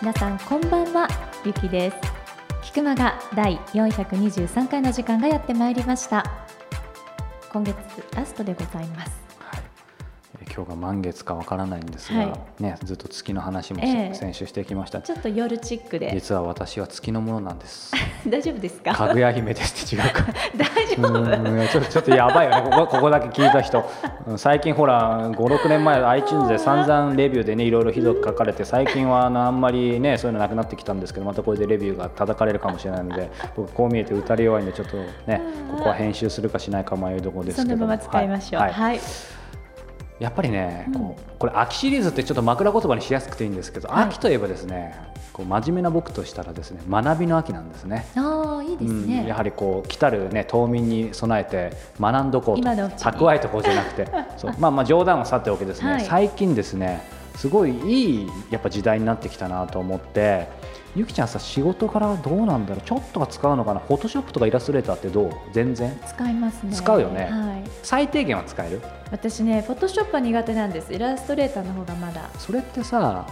皆さんこんばんはゆきです。菊間が第423回の時間がやってまいりました。今月ラストでございます、今日が満月かわからないんですが、はね、ずっと月の話もし、ええ。先週してきました。ちょっと夜チックで。実は私は月のものなんです。大丈夫ですか？かぐや姫です。って違うか。大丈夫？うんちょっとちょっとやばいよね。ここここだけ聞いた人。うん最近ほら56年前 iTunes で散々レビューでねいろいろひどく書かれて最近はあのあんまりねそういうのなくなってきたんですけどまたこれでレビューが叩かれるかもしれないので僕こう見えて打たれ弱いんでちょっとねここは編集するかしないか迷うところですけど。そのまま使いましょう。はい。はい、やっぱりね、こうこれ秋シリーズってちょっと枕言葉にしやすくていいんですけど、はい。秋といえばですねこう真面目な僕としたらですね学びの秋なんですね。ああいいですね、うん、やはりこう来たる、ね、冬眠に備えて学んどこうと蓄えとこうじゃなくて そう、まあ、まあ冗談はさておきですね、はい。最近ですねすごいいいやっぱ時代になってきたなと思ってゆきちゃんさ仕事からどうなんだろう？ちょっとは使うのかな？フォトショップとかイラストレーターってどう？全然？使いますね。使うよね？はい、最低限は使える？私ねフォトショップは苦手なんです。イラストレーターの方がまだ。それってさ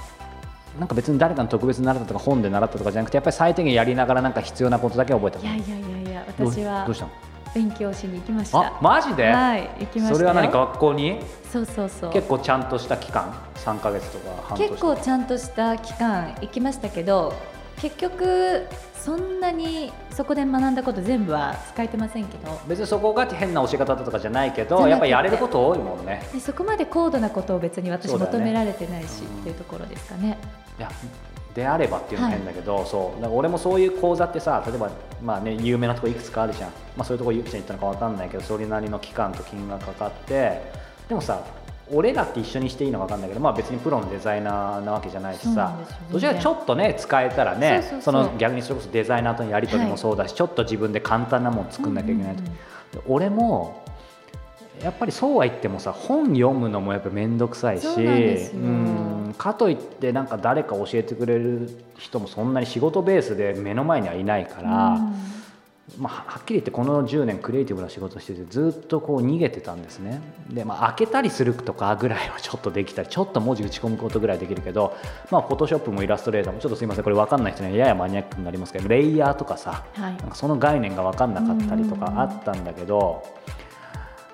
なんか別に誰かの特別に習ったとか本で習ったとかじゃなくてやっぱり最低限やりながらなんか必要なことだけ覚えたの？いやいやいやいや私はどうしたの？勉強しに行きました。あマジで、はい行きましたよ。それは何学校に？そうそうそう。結構ちゃんとした期間？3か月とか半年結構ちゃんとした期間行きましたけど結局そんなにそこで学んだこと全部は使えてませんけど。別にそこが変な教え方だとかじゃないけどやっぱりやれること多いもんね。でそこまで高度なことを別に私求められてないし、うんっていうところですかね。いやであればっていうのも変だけど、そう。だから俺もそういう講座ってさ例えば、まあね、有名なとこいくつかあるじゃん、まあ、そういうとこゆきちゃん行ったのか分かんないけどそれなりの期間と金がかかってでもさ俺らって一緒にしていいのか分かんないけど、まあ、別にプロのデザイナーなわけじゃないしさ。そちらちょっとね使えたらねその逆にそれこそデザイナーとのやり取りもそうだし、ちょっと自分で簡単なもの作んなきゃいけないと、うんうんうん。で俺もやっぱりそうは言ってもさ本読むのもやっぱ面倒くさいしそうなんかといってなんか誰か教えてくれる人もそんなに仕事ベースで目の前にはいないから、まあ、はっきり言ってこの10年クリエイティブな仕事しててずっとこう逃げてたんですね。で、まあ、開けたりするとかぐらいはちょっとできたりちょっと文字打ち込むことぐらいできるけどまあフォトショップもイラストレーターもちょっとすいませんこれ分かんない人にはややマニアックになりますけどレイヤーとかさはい。なんかその概念が分かんなかったりとかあったんだけど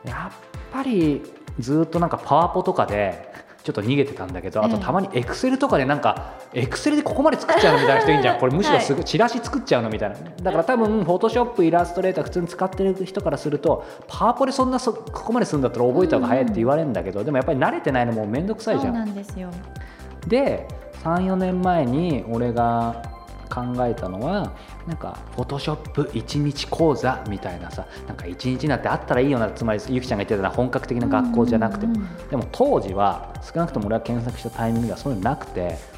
やっぱりずっとなんかパワポとかでちょっと逃げてたんだけどあとええたまにエクセルとかでなんかエクセルでここまで作っちゃうのみたいな人いるじゃん。これむしろすぐチラシ作っちゃうのみたいな。だから多分フォトショップイラストレーター普通に使ってる人からするとパワポでそんなそここまでするんだったら覚えた方が早いって言われるんだけどでもやっぱり慣れてないのも面倒くさいじそうゃんなんですよ。で34年前に俺が考えたのはなんかフォトショップ1日講座みたいなさなんか1日なんてあったらいいよなつまりゆきちゃんが言ってたような本格的な学校じゃなくて。も、でも当時は少なくとも俺が検索したタイミングではそういうのなくて。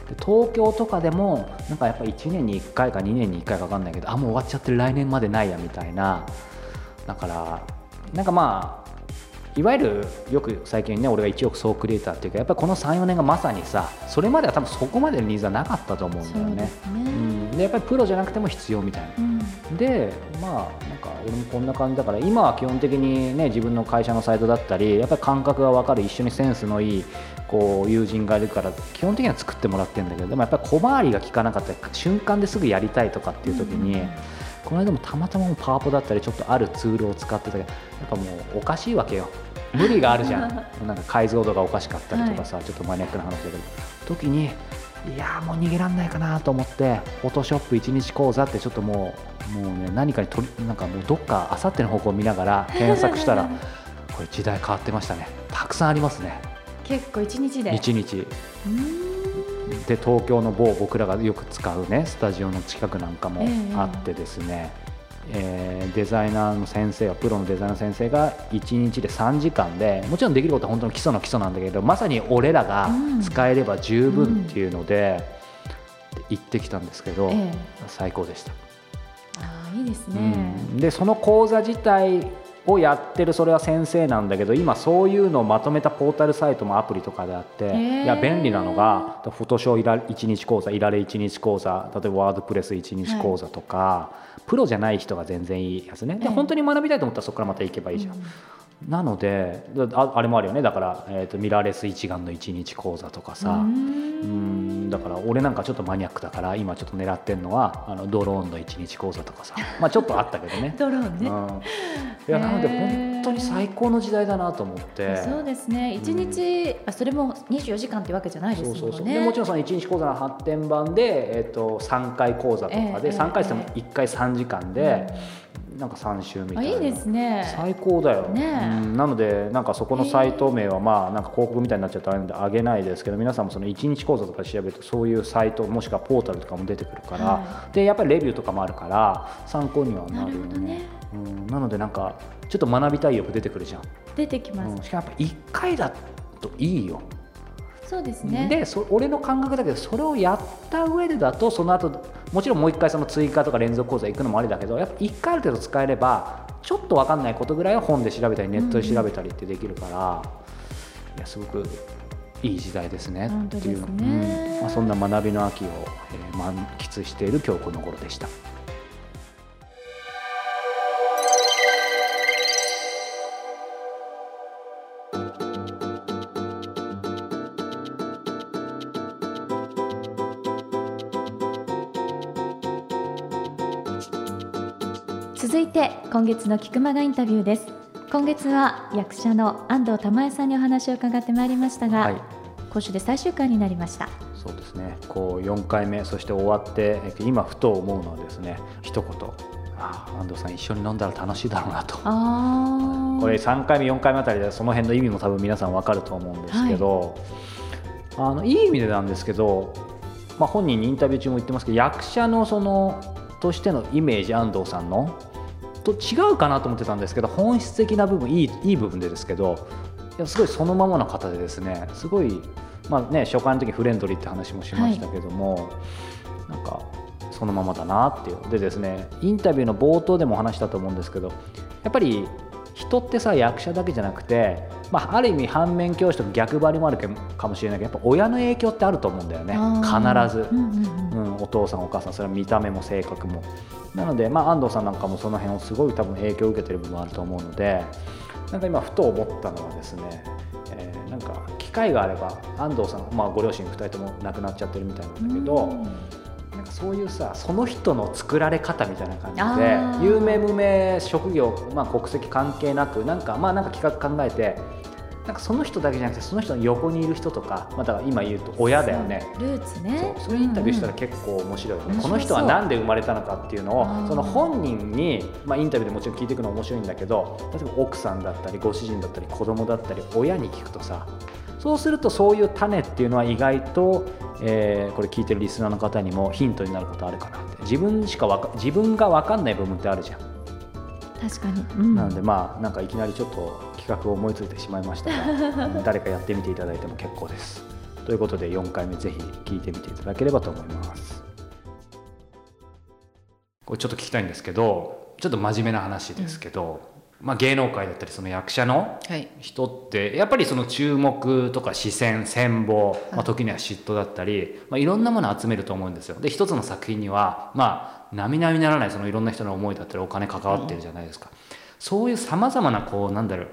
で東京とかでもなんかやっぱ1年に1回か2年に1回か分かんないけどあもう終わっちゃってる来年までないやみたいな。だからなんかまあいわゆるよく最近ね俺が1億総クリエイターっていうかやっぱりこの34年がまさにさそれまでは多分そこまでのニーズはなかったと思うんだよね。そうね。うん、でやっぱりプロじゃなくても必要みたいな。うん。でまあなんか俺もこんな感じだから今は基本的にね自分の会社のサイトだったりやっぱり感覚が分かる一緒にセンスのいいこう友人がいるから基本的には作ってもらってるんだけどでもやっぱり小回りが効かなかったり瞬間ですぐやりたいとかっていう時に、うん。この間もたまたまパワポだったりちょっとあるツールを使ってたけどやっぱもうおかしいわけよ無理があるじゃん。なんか解像度がおかしかったりとかさ、ちょっとマニアックな話だけど。時にいやーもう逃げられないかなと思ってフォトショップ1日講座ってちょっともうもうね何かにとりなんかもうどっかあさっての方向を見ながら検索したら これ時代変わってましたね。たくさんありますね。結構一日で？1日。で東京の某僕らがよく使うねスタジオの近くなんかもええあってですね、えーデザイナーの先生がプロのデザイナーの先生が1日で3時間でもちろんできることは本当の基礎の基礎なんだけどまさに俺らがうん。使えれば十分っていうので、行ってきたんですけど、ええ。最高でした、ああいいですうね。ん。でその講座自体をやってるそれは先生なんだけど今そういうのをまとめたポータルサイトもアプリとかであっていや便利なのがフォトショー1日講座いられ1日講座例えばワードプレス1日講座とか、はい、プロじゃない人が全然いいやつね。で本当に学びたいと思ったらそこからまた行けばいいじゃん。うんなのでああれもあるよね。だから、えーと、ミラーレス一眼の一日講座とかさ。うん。だから俺なんかちょっとマニアックだから今ちょっと狙ってるのはあのドローンの一日講座とかさ。まあちょっとあったけどね。ドローンね、うん、いやなので本当に最高の時代だなと思って。そうですね。一日、うん、あそれも24時間ってわけじゃないですもんね。そうそうそう。でもちろんその一日講座の発展版で、えーと、3回講座とかで、えー、3回しても1回3時間で、うんなんか3週みたいな。いいですね。最高だよ、ね、うん、なのでなんかそこのサイト名はまあなんか広告みたいになっちゃうとあれなんであげないですけど皆さんもその1日講座とか調べるとそういうサイトもしくはポータルとかも出てくるから、はい、でやっぱりレビューとかもあるから参考にはなるよね。ね、うん、なのでなんかちょっと学びたい欲出てくるじゃん。出てきます、うん、しかもやっぱ1回だといいよそうですね。でそ俺の感覚だけどそれをやった上でだとその後もちろんもう一回その追加とか連続講座行くのもありだけどやっぱ1回ある程度使えればちょっと分かんないことぐらいは本で調べたりネットで調べたりってできるから、うん、いやすごくいい時代ですねっていう、ね。うん。まあ、そんな学びの秋を、えー、満喫している今日この頃でした。続いて今月の菊間がインタビューです。今月は役者の安藤玉恵さんにお話を伺ってまいりましたが、はい、今週で最終回になりました。そうですね。こう4回目そして終わって今ふと思うのはですね一言。あ安藤さん一緒に飲んだら楽しいだろうなと。これ3回目4回目あたりでその辺の意味も多分皆さん分かると思うんですけど、はい、あのいい意味でなんですけど、まあ、本人にインタビュー中も言ってますけど役者のそのとしてのイメージ安藤さんのと違うかなと思ってたんですけど本質的な部分いいいい部分でですけどいやすごいそのままの方でですねすごい、まあね、初回の時フレンドリーって話もしましたけども、はい、なんかそのままだなっていう。でですねインタビューの冒頭でも話したと思うんですけどやっぱり人ってさ役者だけじゃなくて、まあ、ある意味反面教師とか逆張りもあるかもしれないけどやっぱ親の影響ってあると思うんだよね。必ず、うん、うんうん、お父さんお母さんそれは見た目も性格も。なので、まあ、安藤さんなんかもその辺をすごい多分影響を受けてる部分あると思うのでなんか今ふと思ったのはですね、えー、なんか機会があれば安藤さん、まあ、ご両親2人とも亡くなっちゃってるみたいなんだけど、そういうさその人の作られ方みたいな感じで有名無名職業、まあ、国籍関係なくなんかまあなんか企画考えてなんかその人だけじゃなくてその人の横にいる人とかまた今言うと親だよね。ルーツね。そういうインタビューしたら結構面白いよね、うん。うん、この人は何で生まれたのかっていうのをその本人に、まあ、インタビューでもちろん聞いていくの面白いんだけど例えば奥さんだったりご主人だったり子供だったり親に聞くとさそうするとそういう種っていうのは意外と、えー、これ聞いてるリスナーの方にもヒントになることあるかなって自分しかわか自分が分かんない部分ってあるじゃん確かに、うん、なのでまあなんかいきなりちょっと企画を思いついてしまいましたが 誰かやってみていただいても結構です。ということで4回目ぜひ聞いてみていただければと思います。これちょっと聞きたいんですけどちょっと真面目な話ですけど、うん、まあ、芸能界だったりその役者の人ってやっぱりその注目とか視線羨望、まあ、時には嫉妬だったり、まあ、いろんなものを集めると思うんですよ。で一つの作品にはまあ並々ならないそのいろんな人の思いだったりお金関わってるじゃないですか。うん、そういうさまざまなこうなんだろう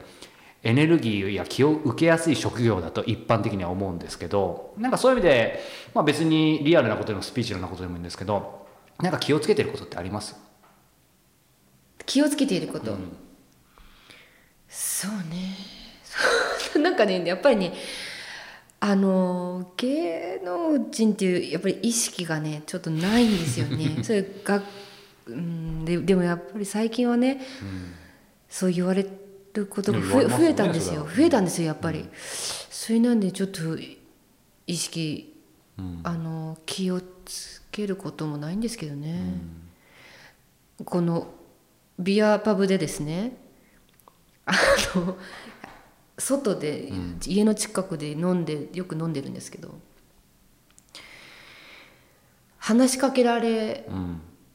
エネルギーや気を受けやすい職業だと一般的には思うんですけどなんかそういう意味で、まあ、別にリアルなことでもスピーチなことでもいいんですけどなんか気をつけてることってあります？気をつけていること、うん、そうね。なんかねやっぱりねあの芸能人っていうやっぱり意識がねちょっとないんですよね。それが、うん、ででもやっぱり最近はね、うん、そう言われてることが増え,、増えたんですよ。増えたんですよやっぱり、それなんでちょっと意識、あの気をつけることもないんですけどね、このビアパブでですねあの外で、家の近くで飲んでよく飲んでるんですけど話しかけられ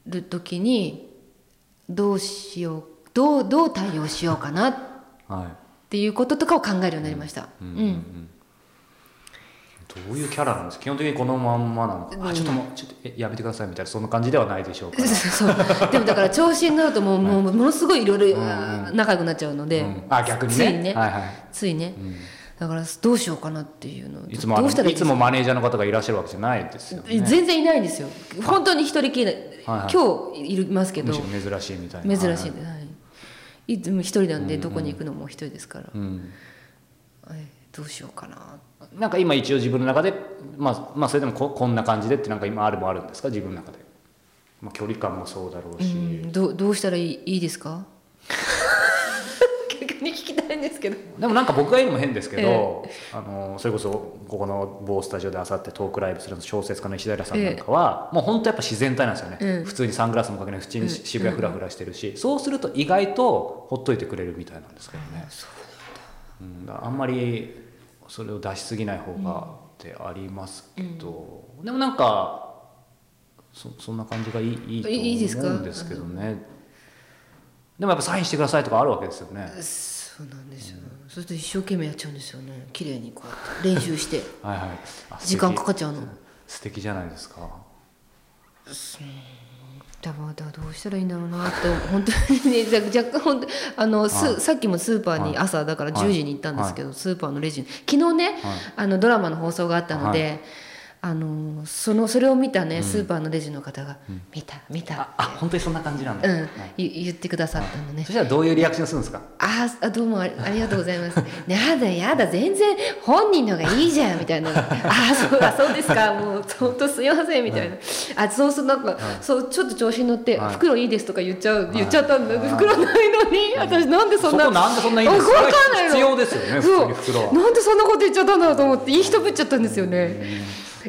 る時にどうしようどうどう対応しようかなっはい。ていうこととかを考えるようになりました。うん。ううん。うんんどういうキャラなんですか？基本的にこのまんまなのか、あちょっともうちょっとえやめてくださいみたいなそんな感じではないでしょうか、そう。でもだから調子に乗るともう,、もうものすごいいろいろうん仲良くなっちゃうので、うん。あ逆にね。ついね。はいはい。ついね、うん。だからどうしようかなっていうのをいつもどうしたらいつもマネージャーの方がいらっしゃるわけじゃないですよね。全然いないんですよ。本当に一人きりで、はいはい。今日いますけど。珍しいみたいな。珍しいんはで、はい、い。つも一人なんでどこに行くのも一人ですから、うん。はい。どうしようかななんか今一応自分の中で、まあ、まあそれでもここんな感じでってなんか今あるもあるんですか？自分の中で、まあ、距離感もそうだろうし、うん。どうどうしたらいいいいですか？逆に聞きたいんですけど。でもなんか僕が言うのも変ですけど、えあのそれこそここの某スタジオであさってトークライブする小説家の石平さんなんかは、もう本当やっぱ自然体なんですよね、うん。普通にサングラスもかけない普通に渋谷フラフラしてるし、そうすると意外とほっといてくれるみたいなんですけどね、うん、あんまりそれを出しすぎない方がってありますけど、でもなんかそそんな感じがいいいいと思うんですけどね。でもやっぱサインしてくださいとかあるわけですよね。そうなんですよ、そうすると一生懸命やっちゃうんですよね。綺麗にこうやって練習して。はいはい。あ時間かかっちゃうの。素敵じゃないですか。だからだからどうしたらいいんだろうなって本当にね 若若干本当あのす、はい。さっきもスーパーに朝だからはい。10時に行ったんですけど、スーパーのレジに。昨日ね、あのドラマの放送があったので、あのそのそれを見たね、スーパーのレジの方が「見た見た」ああ本当にそんな感じなんだ、うん。言ってくださったのね。そしたらどういうリアクションするんですか？あーあどうもありがとうございます。やだやだ全然本人のがいいじゃんみたいな。あーそうだそうですか。もう本当すいませんみたいな。あそうそうなんか、そうちょっと調子に乗って、はい。袋いいですとか言っちゃう言っちゃったんだ。袋ないのに。私なんでそんなそこなんでそんないいんですわかんないの必要ですよねなんでそんなこと言っちゃったんだろうと思っていい人ぶっちゃったんですよね。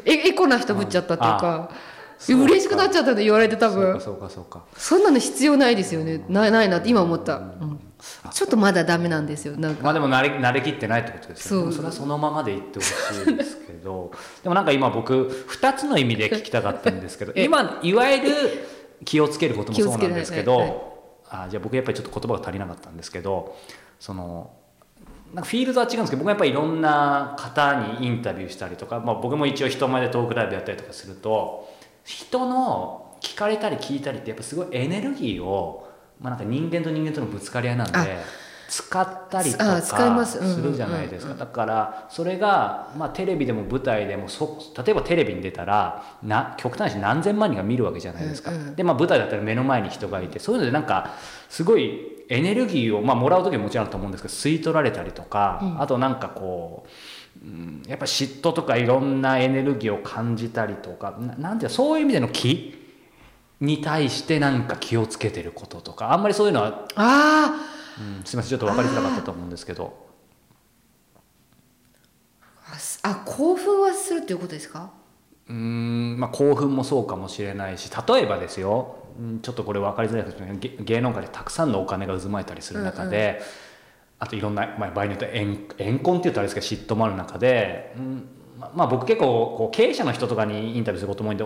えエコな人ぶっちゃったっていうか。そうか。嬉しくなっちゃったんで言われて多分。そうかそうかそんなの必要ないですよね。ないないなって今思った、うん。ちょっとまだダメなんですよなんか。まあでも慣れ慣れきってないってことですよね。そう。それはそのままでいってほしいですけど。でもなんか今僕2つの意味で聞きたかったんですけど今いわゆる気をつけることもそうなんですけど、気をつけない。あじゃあ僕やっぱりちょっと言葉が足りなかったんですけどそのなんかフィールドは違うんですけど僕はやっぱりいろんな方にインタビューしたりとか、まあ、僕も一応人前でトークライブやったりとかすると人の聞かれたり聞いたりってやっぱすごいエネルギーを、まあ、なんか人間と人間とのぶつかり合いなんであ使ったりとかす。るじゃないですか。だからそれが、まあ、テレビでも舞台でもそ例えばテレビに出たらな極端な話何千万人が見るわけじゃないですか、うんうん。で、まあ、舞台だったら目の前に人がいてそういうのでなんかすごいエネルギーを、まあ、もらう時ももちろんあると思うんですけど吸い取られたりとか、あとなんかこう、うん、やっぱ嫉妬とかいろんなエネルギーを感じたりとかななんていうのそういう意味での気に対してなんか気をつけてることとかあんまりそういうのは、あうん、すみませんちょっと分かりづらかったと思うんですけど。ーあ興奮はするっていうことですか？うーんまあ、興奮もそうかもしれないし例えばですよ。うんちょっとこれ分かりづらいですけど芸芸能界でたくさんのお金が渦巻いたりする中で、あといろんな、まあ、場合によっては怨怨恨っていうとあれですけど嫉妬もある中で、うん。ままあ、僕結構こう経営者の人とかにインタビューすることも多いんで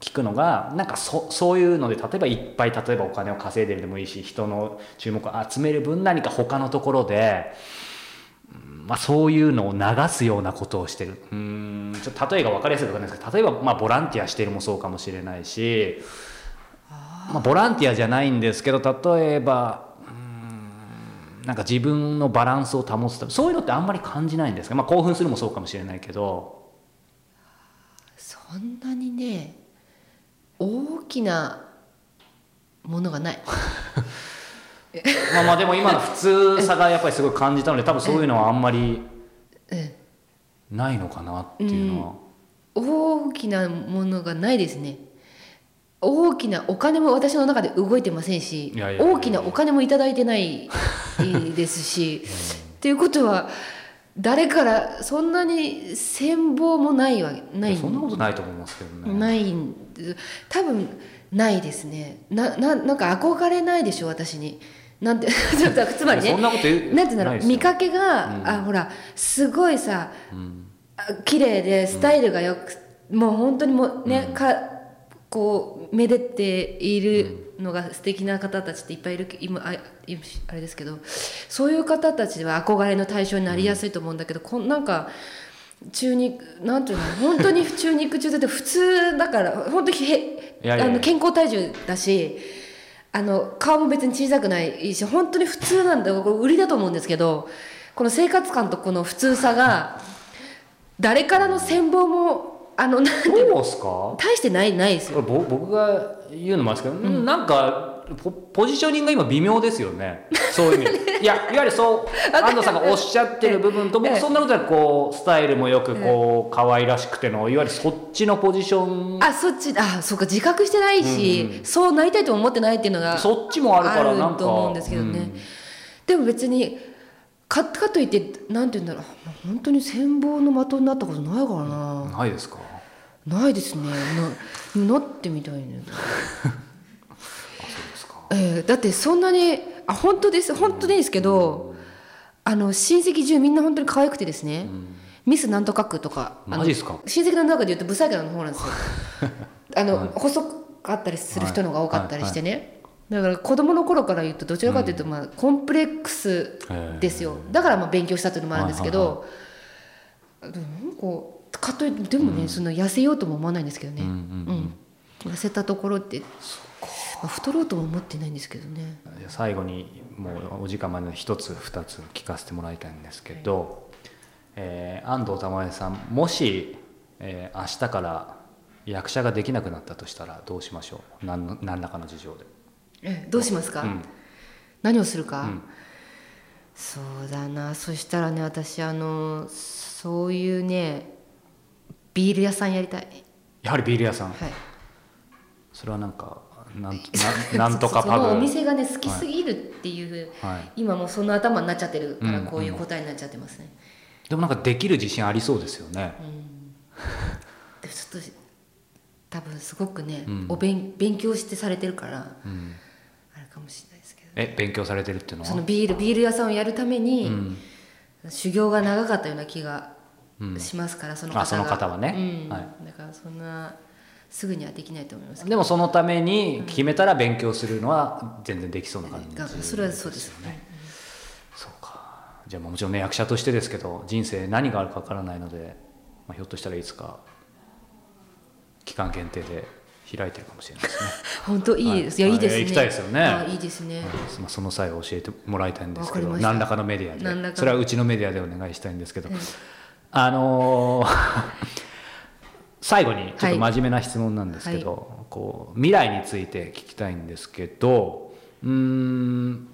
聞くのがなんかそそういうので例えばいっぱい例えばお金を稼いでるでもいいし人の注目を集める分何か他のところで。まあ、そういうのを流すようなことをしてる。うーんちょっと例えが分かりやすいか分かんないですけど例えばまあボランティアしてるもそうかもしれないしまあ、ボランティアじゃないんですけど例えばなんか自分のバランスを保つためそういうのってあんまり感じないんですか、まあ、興奮するもそうかもしれないけど。そんなにね大きなものがない。まあまあでも今の普通さがやっぱりすごい感じたので多分そういうのはあんまりえないのかなっていうのは。大きなものがないですね大きなお金も私の中で動いてませんし大きなお金もいただいてないですしっていうことは誰からそんなに羨望もないわない。そんなことないと思いますけどね。ないん多分ないですね。なななんか憧れないでしょ私に。なんてちょっとつまりねそんなこと言うなんていうんだろないですよ。う見かけが、うん。あほらすごいさうん。あ綺麗でスタイルがよく、もう本当にもうね、かこうめでているのが素敵な方たちっていっぱいいる今あ今あれですけどそういう方たちは憧れの対象になりやすいと思うんだけど、こんなんか中肉なんていうの？本当に中肉中背って普通だから本当にあの健康体重だしあの顔も別に小さくないし本当に普通なんだ。これ売りだと思うんですけどこの生活感とこの普通さが誰からの羨望もあのなんていうのどうですか？大してないないですよ。僕が言うのもあれですけど、うん。なんかポポジショニングが今微妙ですよね。そういう意味。で？いやいわゆるそう安藤さんがおっしゃってる部分とええ。僕そんなことはこうスタイルもよくこう可愛らしくてのいわゆるそっちのポジション。あそっちあそうか自覚してないし、うん。うんそうなりたいとも思ってないっていうのがそっちもあるからなんか。と思うんですけどね、でも別にかかといってなんて言うんだろう。本当に羨望の的になったことないからうんな、ないですか？ないですね。ななってみたいね。えーだってそんなにあ本当です。本当でいいんですけど、あの親戚中みんな本当に可愛くてですね、ミスなんとか区とかあのマジっすか？親戚の中で言うとブサイクなの方なんですよ。あの、細かったりする人の方が多かったりしてね、だから子供の頃から言うとどちらかというとまあコンプレックスですよ。だからまあ勉強したっていうのもあるんですけど、でもなんかかといってでもね、そん。な痩せようとも思わないんですけどね、うん痩せたところって、まあ、太ろうとも思ってないんですけどね。最後にもうお時間までの一つ二つ聞かせてもらいたいんですけど、えー安藤玉恵さんもし、えー明日から役者ができなくなったとしたらどうしましょう？何の何らかの事情で。えどうしますか、うん。何をするか、うん。そうだな。そしたらね私あのそういうねビール屋さんやりたい。やはりビール屋さん。はい。それはなんかなん ななんとかパブそのお店がね好きすぎるっていう、はい、今もうその頭になっちゃってるからうんこういう答えになっちゃってますね、でもなんかできる自信ありそうですよね、でもちょっと多分すごくね、うん。お勉勉強してされてるからうん、あれかもしれないですけど。え勉強されてるっていうのは？そのビールビール屋さんをやるために、うん。修行が長かったような気がうんしますから、その方が。あその方はね。うん。はい。だからそんなすぐにはできないと思いますけでもそのために決めたら勉強するのは全然できそうな感じど、がそれはそうですよね。そうか。じゃあもちろんね役者としてですけど人生何があるかわからないので、まあ、ひょっとしたらいつか期間限定で開いてるかもしれないですね。本当いいです、はい。い、やいいですね。行きたいですよね。あいいですね、まあその際は教えてもらいたいんですけど何らかのメディアで。それはうちのメディアでお願いしたいんですけど、あのー 最後にちょっと真面目な質問なんですけど、こう未来について聞きたいんですけどうーん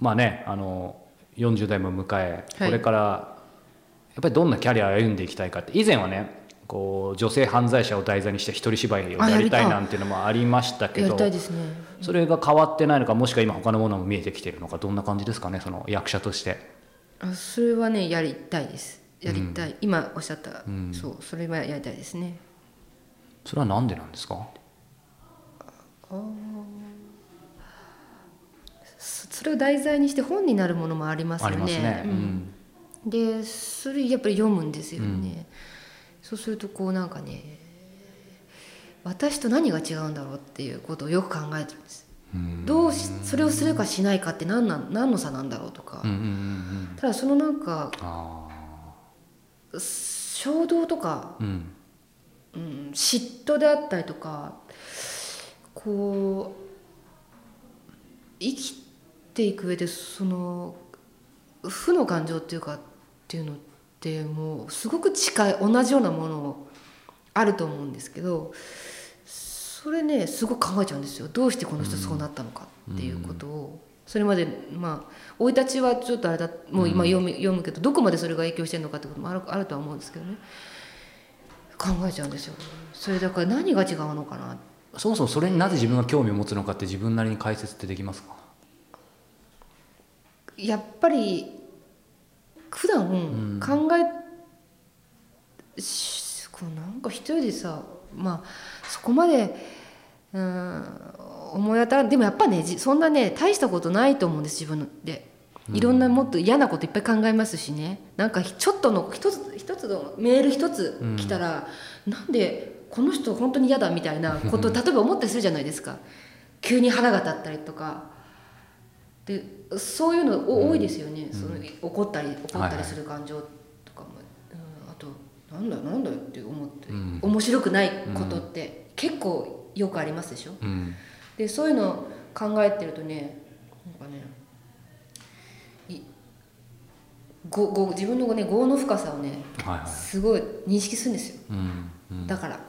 まあねあの40代も迎えこはい。れからやっぱりどんなキャリアを歩んでいきたいかって以前はねこう女性犯罪者を題材にして一人芝居をやりたい。なんていうのもありましたけどそれが変わってないのかもしくは今他のものも見えてきているのかどんな感じですかねその役者としてあそれはねやりたいです。やりたい、今おっしゃった、うん。そう。それはやりたいですね。それはなんでなんですか？そそれを題材にして本になるものもありますよね。でそれやっぱり読むんですよね、そうするとこうなんかね私と何が違うんだろうっていうことをよく考えてるんです。うんどうしそれをするかしないかって何なん何の差なんだろうとか、ただそのなんかあ衝動とか、ーうん。うん、嫉妬であったりとかこう生きていく上でその負の感情っていうかっていうのってもうすごく近い同じようなものあると思うんですけどそれねすごく考えちゃうんですよ。どうしてこの人そうなったのかっていうことを。それまでまあ生い立ちはちょっとあれだもう今読む,、読むけどどこまでそれが影響してるのかってこともあるあるとは思うんですけどね。考えちゃうんですよ。それだから何が違うのかな。そもそもそれになぜ自分が興味を持つのかって自分なりに解説ってできますか？やっぱり普段考え、しこうなんか一人でさまあそこまでうん思い当たらでもやっぱねじそんなね大したことないと思うんです自分で。いろんなもっと嫌なこといっぱい考えますしね。なんかちょっとの一つ一つのメール一つ来たら、なんでこの人本当に嫌だみたいなことを 例えば思ったりするじゃないですか。急に腹が立ったりとか。でそういうのお多いですよね、その怒ったり怒ったりする感情とかも、うん、あとなんだなんだよって思って、うん。面白くないことって結構よくありますでしょ、うん。でそういうのを考えてるとねなんかねいごご自分のね業の深さをねはいはい。すごい認識するんですよ。うんうん。だから。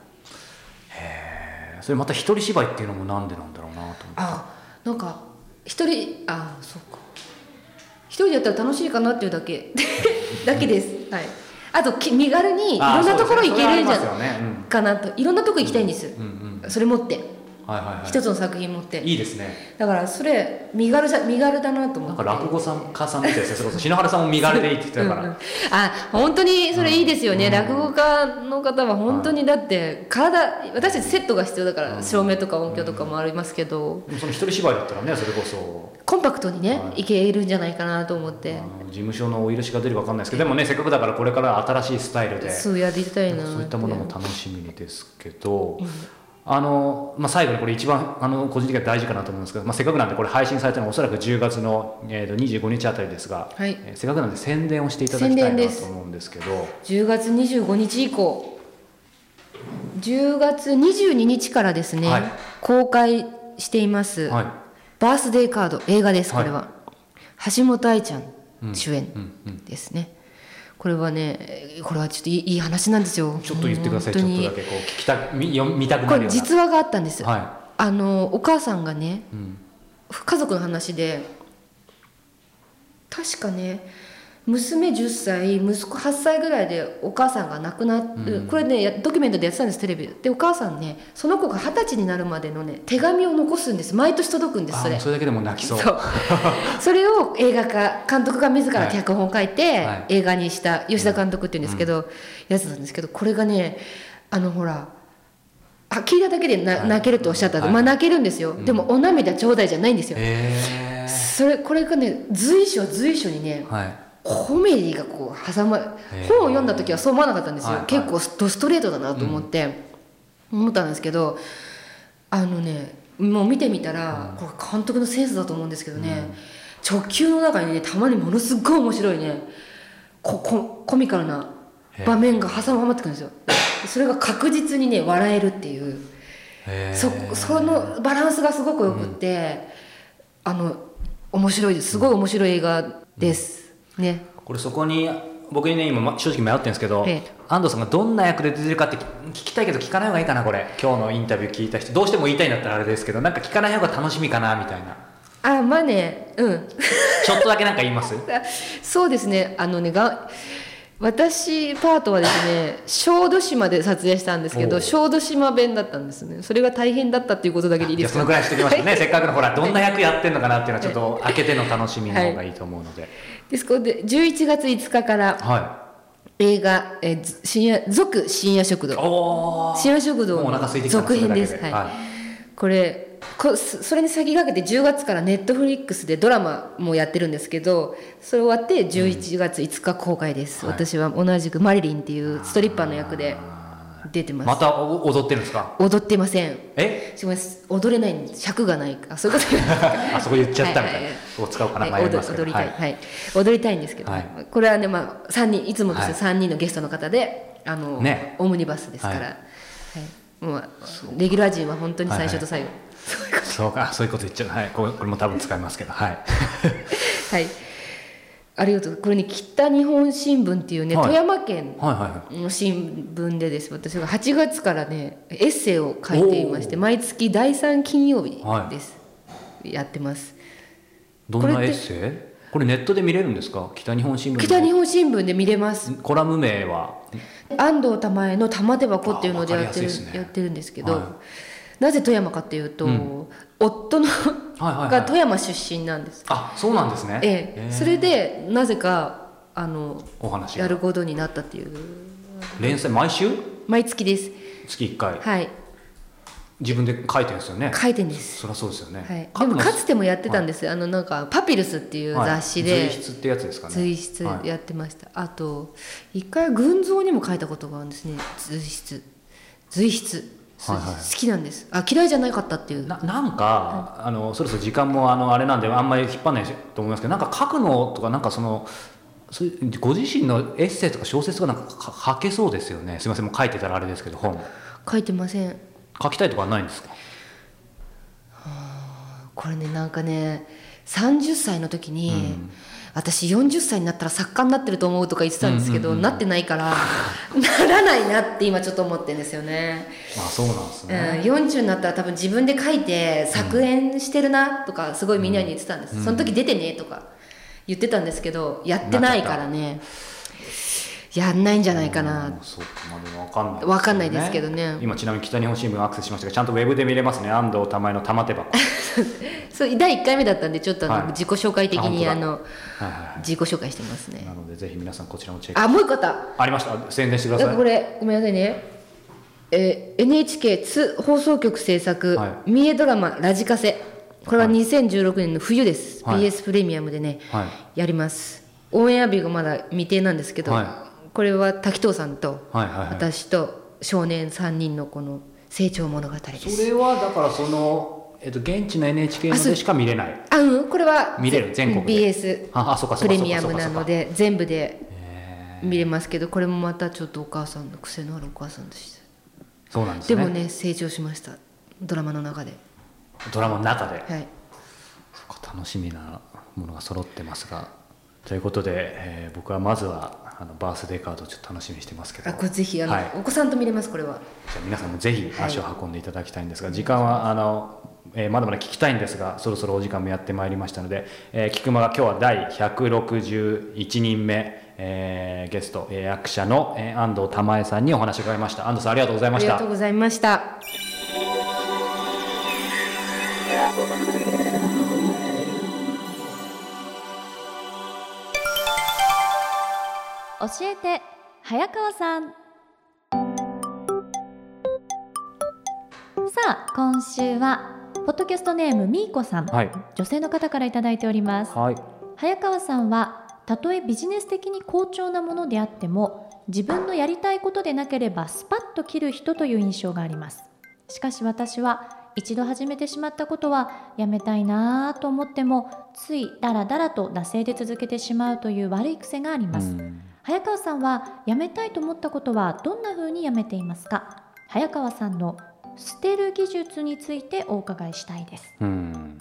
へー。それまた一人芝居っていうのもなんでなんだろうなと思って。あなんか一人あそうか。一人でやったら楽しいかなっていうだけ。だけです。はいあとき身軽にいろんなところ行けるんじゃんね。かなと。いろんなとこ行きたいんです、それ持ってはいはいはい。一つの作品持って。いいですね。だからそれ身軽じゃ身軽だなと思って。なんか落語さん家さんみたいですね篠原さんも身軽でいいって言ってたから、うんうん。あ本当にそれいいですよね、うん。落語家の方は本当にだって体私たちセットが必要だから、うん。照明とか音響とかもありますけど、その一人芝居だったらねそれこそ。コンパクトにね、はい。い、けるんじゃないかなと思って、事務所のお許しが出るか分かんないですけどでもねせっかくだからこれから新しいスタイルで。そうやりたいなそういったものも楽しみにですけど、あのまあ、最後にこれ一番あの個人的には大事かなと思うんですけど、まあ、せっかくなんでこれ配信されたのはおそらく10月の、えー、と25日あたりですが、はい。えーせっかくなんで宣伝をしていただきたいなです。と思うんですけど。10月25日以降。10月22日からですね、はい。公開しています、はい。バースデーカード映画ですこれは、橋本愛ちゃうんん。主演うん。うん。ですね、これはねこれはちょっといいいい話なんですよ。ちょっと言ってください。ちょっとだけこう聞きた見よ見たくなこれるような。実話があったんです、はあのお母さんがねい、うん。家族の話で確かね娘10歳息子8歳ぐらいでお母さんが亡くなって、うん。これねやドキュメントでやってたんですテレビで。でお母さんねその子が二十歳になるまでのね手紙を残すんです。毎年届くんですそれ。それだけでも泣きそう。そう。それを映画化監督が自ら脚本を書いて、はい。映画にした吉田監督っていうんですけど、やつなんですけどこれがねあのほらあ聞いただけでな、はい。泣けるとおっしゃったんで、はい。まあ泣けるんですよ、ん。でもお涙ちょうだいじゃないんですよ、へそれこれがね随所随所にねえはいコメディがこう挟ま本を読んだ時はそう思わなかったんですよ、はいはい。結構ストレートだなと思って、思ったんですけどあのねもう見てみたら、これ監督のセンスだと思うんですけどね、直球の中にねたまにものすごい面白いねここコミカルな場面が挟まってくるんですよ。それが確実にね笑えるっていう。そそのバランスがすごくよくって、あの面白いです。すごい面白い映画です、ね。これそこに僕にね今ま正直迷ってるんですけど、ええ。安藤さんがどんな役で出てるかって聞聞きたいけど聞かない方がいいかなこれ。今日のインタビュー聞いた人どうしても言いたいんだったらあれですけどなんか聞かない方が楽しみかなみたいな。あまあねうん。ちょっとだけなんか言います？そうですね。あのねが私パートはですね 小豆島で撮影したんですけど小豆島弁だったんですね。それが大変だったっていうことだけでいいですか？そのぐらいにしておきましたね。せっかくのほらどんな役やってんのかなっていうのはちょっと開けての楽しみの方がいいと思うので。です。これで11月5日からは映画「え深夜続深夜食い堂」深夜食堂もうお腹空いてきたな続編です。はい。はい。これこそそれに先駆けて10月からネットフリックスでドラマもやってるんですけどそれ終わって11月5日公開です、はい。私は同じくマリリンっていうストリッパーの役で出てます。またお踊ってるんですか？踊ってません。え？すみません。踊れないんです尺がない。あそういうこと あそこ言っちゃったみたいな、はいはい使おうかなはい踊りたい、ははい。踊りたいんですけど、はい。これはねまあ3人いつもとしてはい。3人のゲストの方であの、ね。オムニバスですから、ははい。いもうレギュラー陣は本当に最初と最後、そうか。そういうこと言っちゃう。はい。これこれも多分使いますけど。はい。はい。ありがとう。これね、北日本新聞っていうね、はい。富山県はいはいはい。の新聞でです。私が8月からね、エッセイを書いていまして、毎月第3金曜日はい。です。やってます。どんなエッセイ？これネットで見れるんですか？北日本新聞の。北日本新聞で見れます。コラム名は？安藤玉江の玉手箱っていうのでやってる、ね。やってるんですけど、はいなぜ富山かっていうと、うん。夫のはいはいはい。が富山出身なんです。あそうなんですね。ええ、それでなぜかあのお話が。やることになったっていう。連載毎週？毎月です。月1回。はい。自分で書いてるんですよね。書いてんです、そりゃそうですよね、はい、でもかつてもやってたんです、あのなんか「パピルス」っていう雑誌で、はい随筆ってやつですかね。随筆はい。やってました、あと一回群像にも書いたことがあるんですね。随筆。随筆、はいはい好きなんです。あ嫌いじゃなかったっていう。ななんか、あのそろそろ時間もあのあれなんであんまり引っ張らないと思いますけどなんか書くのとかなんかそのそういうご自身のエッセイとか小説とかなんかか書けそうですよね。すみませんもう書いてたらあれですけど本。書いてません。書きたいとかはないんですか？これねなんかね30歳の時に、私40歳になったら作家になってると思うとか言ってたんですけど、なってないからならないなって今ちょっと思ってるんですよね。あそうなんですうん、ね、40になったら多分自分で書いて作演してるなとかすごいみんなに言ってたんです、うん。その時出てねとか言ってたんですけどやってないからねやんないんじゃないかな。うんそうか。まあでも分かんないわかんないですけどね。今ちなみに北日本新聞アクセスしましたがちゃんとウェブで見れますね。安藤玉江の玉手箱そう第1回目だったんでちょっとあの、はい。自己紹介的にあのはいはいは自己紹介してますね。いなのでぜひ皆さんこちらもチェック。あもう一個ありました。宣伝してください。れごめんなさいね、えー NHK 津放送局制作、は三重ドラマ「ラジカセ」これははい。2016年の冬です、はい。BS プレミアムでねはい。やります。オンエア日がまだ未定なんですけど、はこれは滝藤さんと私と少年3人のこの成長物語です。それはだからその、えっと、現地の NHK のでしか見れない。あうんこれは見れる全国で。BS プレミアムなので全部でへ見れますけどこれもまたちょっとお母さんの癖のあるお母さんでした。ーそうなんですでねもね成長しました。ドラマの中で。ドラマの中で。はい。楽しみなものが揃ってますが。ということで、えー僕はまずはあのバースデーカードをちょっと楽しみにしてますけど。あこれぜひあの、はい。お子さんと見れますこれは。じゃあ皆さんもぜひ足を運んでいただきたいんですが、時間はあの、えーまだまだ聞きたいんですがそろそろお時間もやってまいりましたので、えー、菊間が今日は第161人目、えーゲスト、えー役者の、えー安藤玉恵さんにお話を伺いました。安藤さんありがとうございました。ありがとうございました教えて早川さん。さあ今週はポッドキャストネームみーこさん、はい。女性の方からいただいております。はい。早川さんはたとえビジネス的に好調なものであっても自分のやりたいことでなければスパッと切る人という印象があります。しかし私は一度始めてしまったことはやめたいなぁと思ってもついダラダラと惰性で続けてしまうという悪い癖があります、うん早川さんは辞めたいと思ったことはどんな風に辞めていますか？早川さんの捨てる技術についてお伺いしたいです、うん。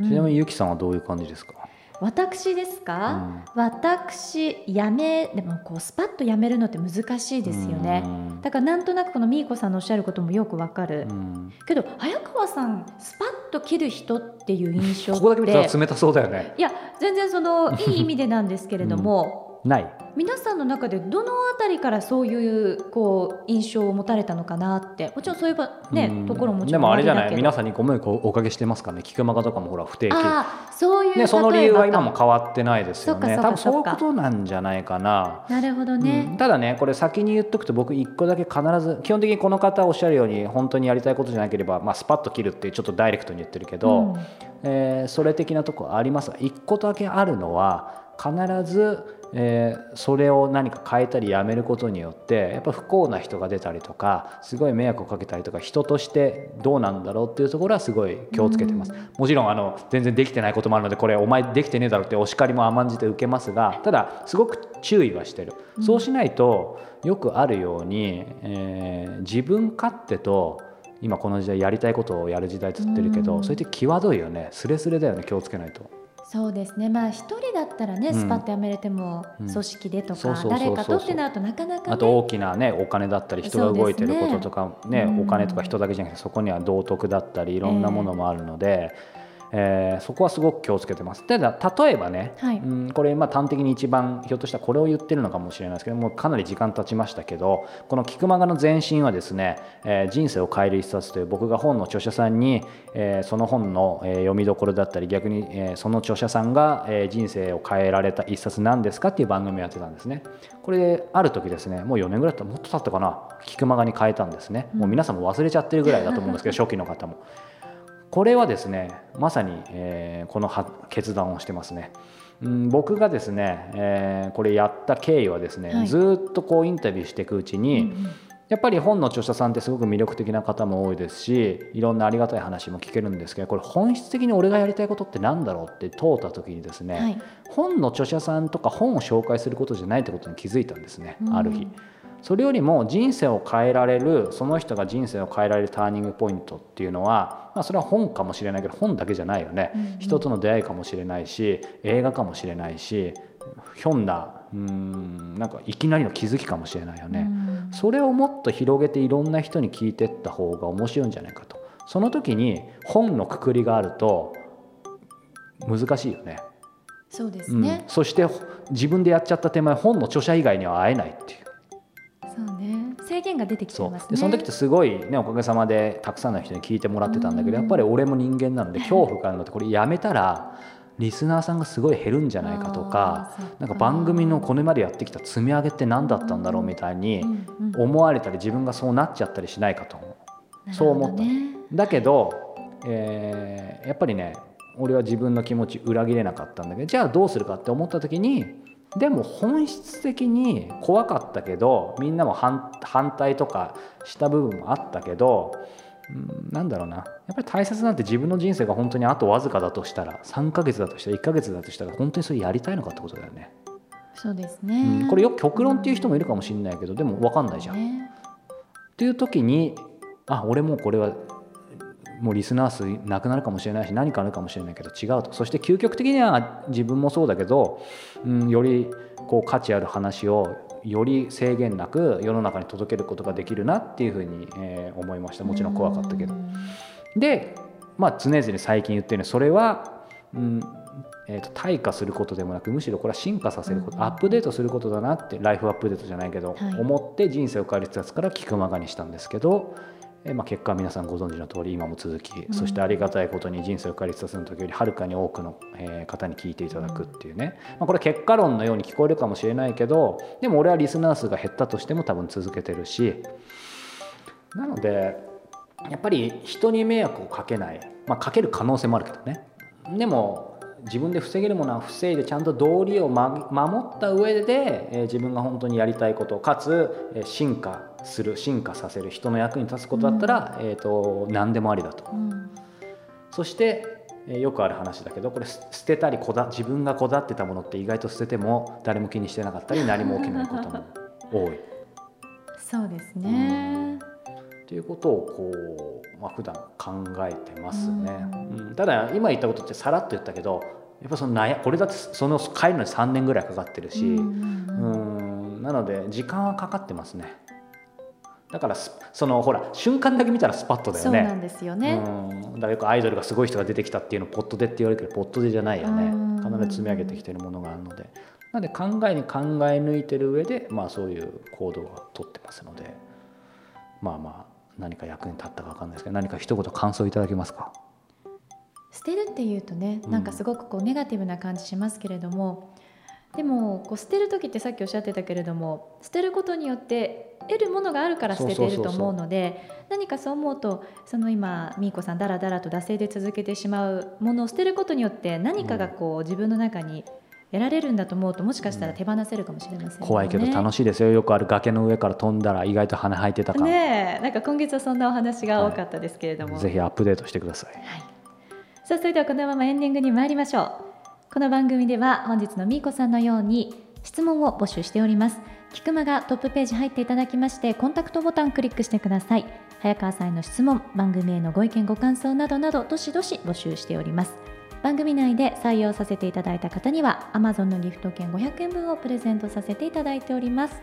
うん。ちなみにゆきさんはどういう感じですか、私ですか、私辞めでもこうスパッと辞めるのって難しいですよね。うん。だからなんとなくこのみーこさんのおっしゃることもよくわかる、うん。けど早川さんスパッと切る人っていう印象ここだけ見たら冷たそうだよねいや全然そのいい意味でなんですけれども、ない。皆さんの中でどのあたりからそういうこう印象を持たれたのかなって。もちろんそういうばね、うん。ところももちろんでもあれじゃない？皆さんにご迷惑をおかけしてますからね菊間がとかもほら不定期。そういうね、その理由は今もか変わってないですよね。多分そういうことなんじゃないかな。なるほどうん。ね、ただねこれ先に言っとくと僕一個だけ必ず基本的にこの方おっしゃるように本当にやりたいことじゃなければ、まあ、スパッと切るってちょっとダイレクトに言ってるけど、うん。えーそれ的なとこありますが一個だけあるのは必ず、えーそれを何か変えたりやめることによってやっぱ不幸な人が出たりとかすごい迷惑をかけたりとか人としてどうなんだろうっていうところはすごい気をつけてます、もちろんあの全然できてないこともあるのでこれお前できてねえだろってお叱りも甘んじて受けますがただすごく注意はしてる、そうしないとよくあるように、えー自分勝手と今この時代やりたいことをやる時代って言ってるけど、うん。それって際どいよね。スレスレだよね気をつけないと。そうですね。まあ一人だったらね、うん。スパッと辞めれてもうん。組織でとか誰かとってなるとなかなかね。あと大きなねお金だったり人が動いてることとかねうん。お金とか人だけじゃなくてそこには道徳だったりいろんなものもあるので、えーそこはすごく気をつけてます。ただ例えばね、はいうん、これまあ端的に一番ひょっとしたらこれを言ってるのかもしれないですけどもうかなり時間経ちましたけどこの「菊間がの前身」はですね、えー人生を変える一冊」という僕が本の著者さんに、えーその本の、えー読みどころだったり逆に、えーその著者さんが、えー人生を変えられた一冊なんですかっていう番組をやってたんですね。これである時ですねもう4年ぐらい経ったもっと経ったかな菊間がに変えたんですね。もう皆さんも忘れちゃってるぐらいだと思うんですけど 初期の方も。これはですねまさに、えーこのは決断をしてますね。うん、僕がですね、えーこれやった経緯はですね、はいずーっとこうインタビューしていくうちに、うんうんやっぱり本の著者さんってすごく魅力的な方も多いですしいろんなありがたい話も聞けるんですけどこれ本質的に俺がやりたいことって何だろうって問うた時にですね、はい本の著者さんとか本を紹介することじゃないってことに気づいたんですね、うんある日。それよりも人生を変えられるその人が人生を変えられるターニングポイントっていうのは、まあ、それは本かもしれないけど本だけじゃないよね、うんうん。人との出会いかもしれないし映画かもしれないしひょんなうーんなんかいきなりの気づきかもしれないよね。うん。それをもっと広げていろんな人に聞いていった方が面白いんじゃないかと。その時に本のくくりがあると難しいよね。そうですうん。ね、そして自分でやっちゃった手前本の著者以外には会えないっていう制限が出てきてますね。でその時ってすごいねおかげさまでたくさんの人に聞いてもらってたんだけどうん。やっぱり俺も人間なので 恐怖があるのってこれやめたらリスナーさんがすごい減るんじゃないかとかなんか番組のこれまでやってきた積み上げって何だったんだろうみたいに思われたり自分がそうなっちゃったりしないかと思う。そう思った。ねだけど、えーやっぱりね俺は自分の気持ち裏切れなかったんだけどじゃあどうするかって思った時にでも本質的に怖かったけどみんなも反反対とかした部分もあったけど、うん、なんだろうなやっぱり大切なんて自分の人生が本当にあとわずかだとしたら3ヶ月だとしたら1ヶ月だとしたら本当にそれやりたいのかってことだよね。そうですうね、ん、これよく極論っていう人もいるかもしれないけどでも分かんないじゃん。ねっていう時にあ俺もうこれはもうリスナー数なくなるかもしれないし何かあるかもしれないけど違うと。そして究極的には自分もそうだけど、うん、よりこう価値ある話をより制限なく世の中に届けることができるなっていうふうに、えー思いました。もちろん怖かったけど。う。ん。で、まあ、常々最近言ってるようにそれは、うんえー、と退化することでもなくむしろこれは進化させること、うん。アップデートすることだなってライフアップデートじゃないけど、はい。思って人生を変える人たちから聞くまがにしたんですけど、えーまあ、結果は皆さんご存知の通り今も続き、ん。そしてありがたいことに人生を変える人たちの時よりはるかに多くの、えー方に聞いていただくっていうね、まあ、これ結果論のように聞こえるかもしれないけどでも俺はリスナー数が減ったとしても多分続けてるし。なのでやっぱり人に迷惑をかけない、まあ、かける可能性もあるけどね。でも自分で防げるものは防いでちゃんと道理をま守った上で、えー自分が本当にやりたいことかつ、えー進化する進化させる人の役に立つことだったら、えー、と何でもありだと。うん。そして、えーよくある話だけどこれす捨てたりこだ自分がこだわってたものって意外と捨てても誰も気にしてなかったり 何も起きないことも多い。そうですね、っていうことをこう、まあ普段考えてますね、ううん。ただ今言ったことってさらっと言ったけどやっぱその悩これだってその帰るのに3年ぐらいかかってるし、うんううんん。なので時間はかかってますねだからすそのほら瞬間だけ見たらスパッとだよね。そうなんですよね、うん。だからよくアイドルがすごい人が出てきたっていうのをポットでって言われるけどポットでじゃないよね。うん必ず積み上げてきてるものがあるので。なので考えに考え抜いてる上で、まあ、そういう行動は取ってますので。まあまあ何か役に立ったか分かんないですけど何か一言感想いただけますか？捨てるっていうとねうん。なんかすごくこうネガティブな感じしますけれども、でもこう捨てる時ってさっきおっしゃってたけれども捨てることによって得るものがあるから捨てていると思うので何かそう思うとその今みーこさんだらだらと惰性で続けてしまうものを捨てることによって何かがこう自分の中に得られるんだと思うともしかしたら手放せるかもしれませんよね。怖いけど楽しいですよ。よくある崖の上から飛んだら意外と羽生えてたか、ねえなんか今月はそんなお話が多かったですけれども、ぜひアップデートしてください。はい、さあそれではこのままエンディングに参りましょう。この番組では本日のみーこさんのように質問を募集しておりますキクマがトップページ入っていただきましてコンタクトボタンクリックしてください。早川さんへの質問番組へのご意見ご感想などなどどしどし募集しております。番組内で採用させていただいた方には Amazon のギフト券500円分をプレゼントさせていただいております。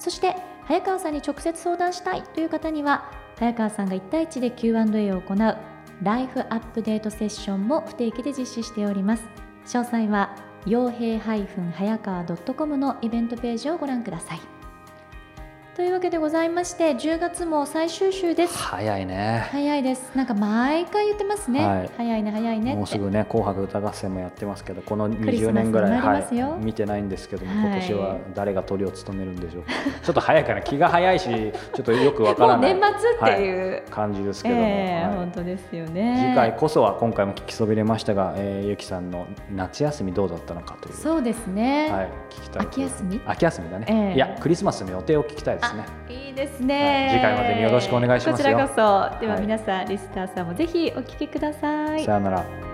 そして早川さんに直接相談したいという方には早川さんが1対1で Q&A を行うライフアップデートセッションも不定期で実施しております。詳細は傭兵早川 .com のイベントページをご覧ください。というわけでございまして10月も最終週です。早いね。早いです。なんか毎回言ってますね、はい。早いね早いねもうすぐね「紅白歌合戦」もやってますけどこの20クリスマス年ぐらい、はい、見てないんですけども、はい。今年は誰が鳥を務めるんでしょうか。ちょっと早いから気が早いしちょっとよくわからない。年末っていう、感じですけども、えーはい。本当ですよね。次回こそは今回も聞きそびれましたが、えー、ゆきさんの夏休みどうだったのかという。そうですね、はい、聞きたい秋休み？秋休みだね、ええ。いやクリスマスの予定を聞きたいですね。いいですね、はい次回までによろしくお願いしますよ。こちらこそ。でははい。皆さん、リスターさんもぜひお聞きください。さよなら。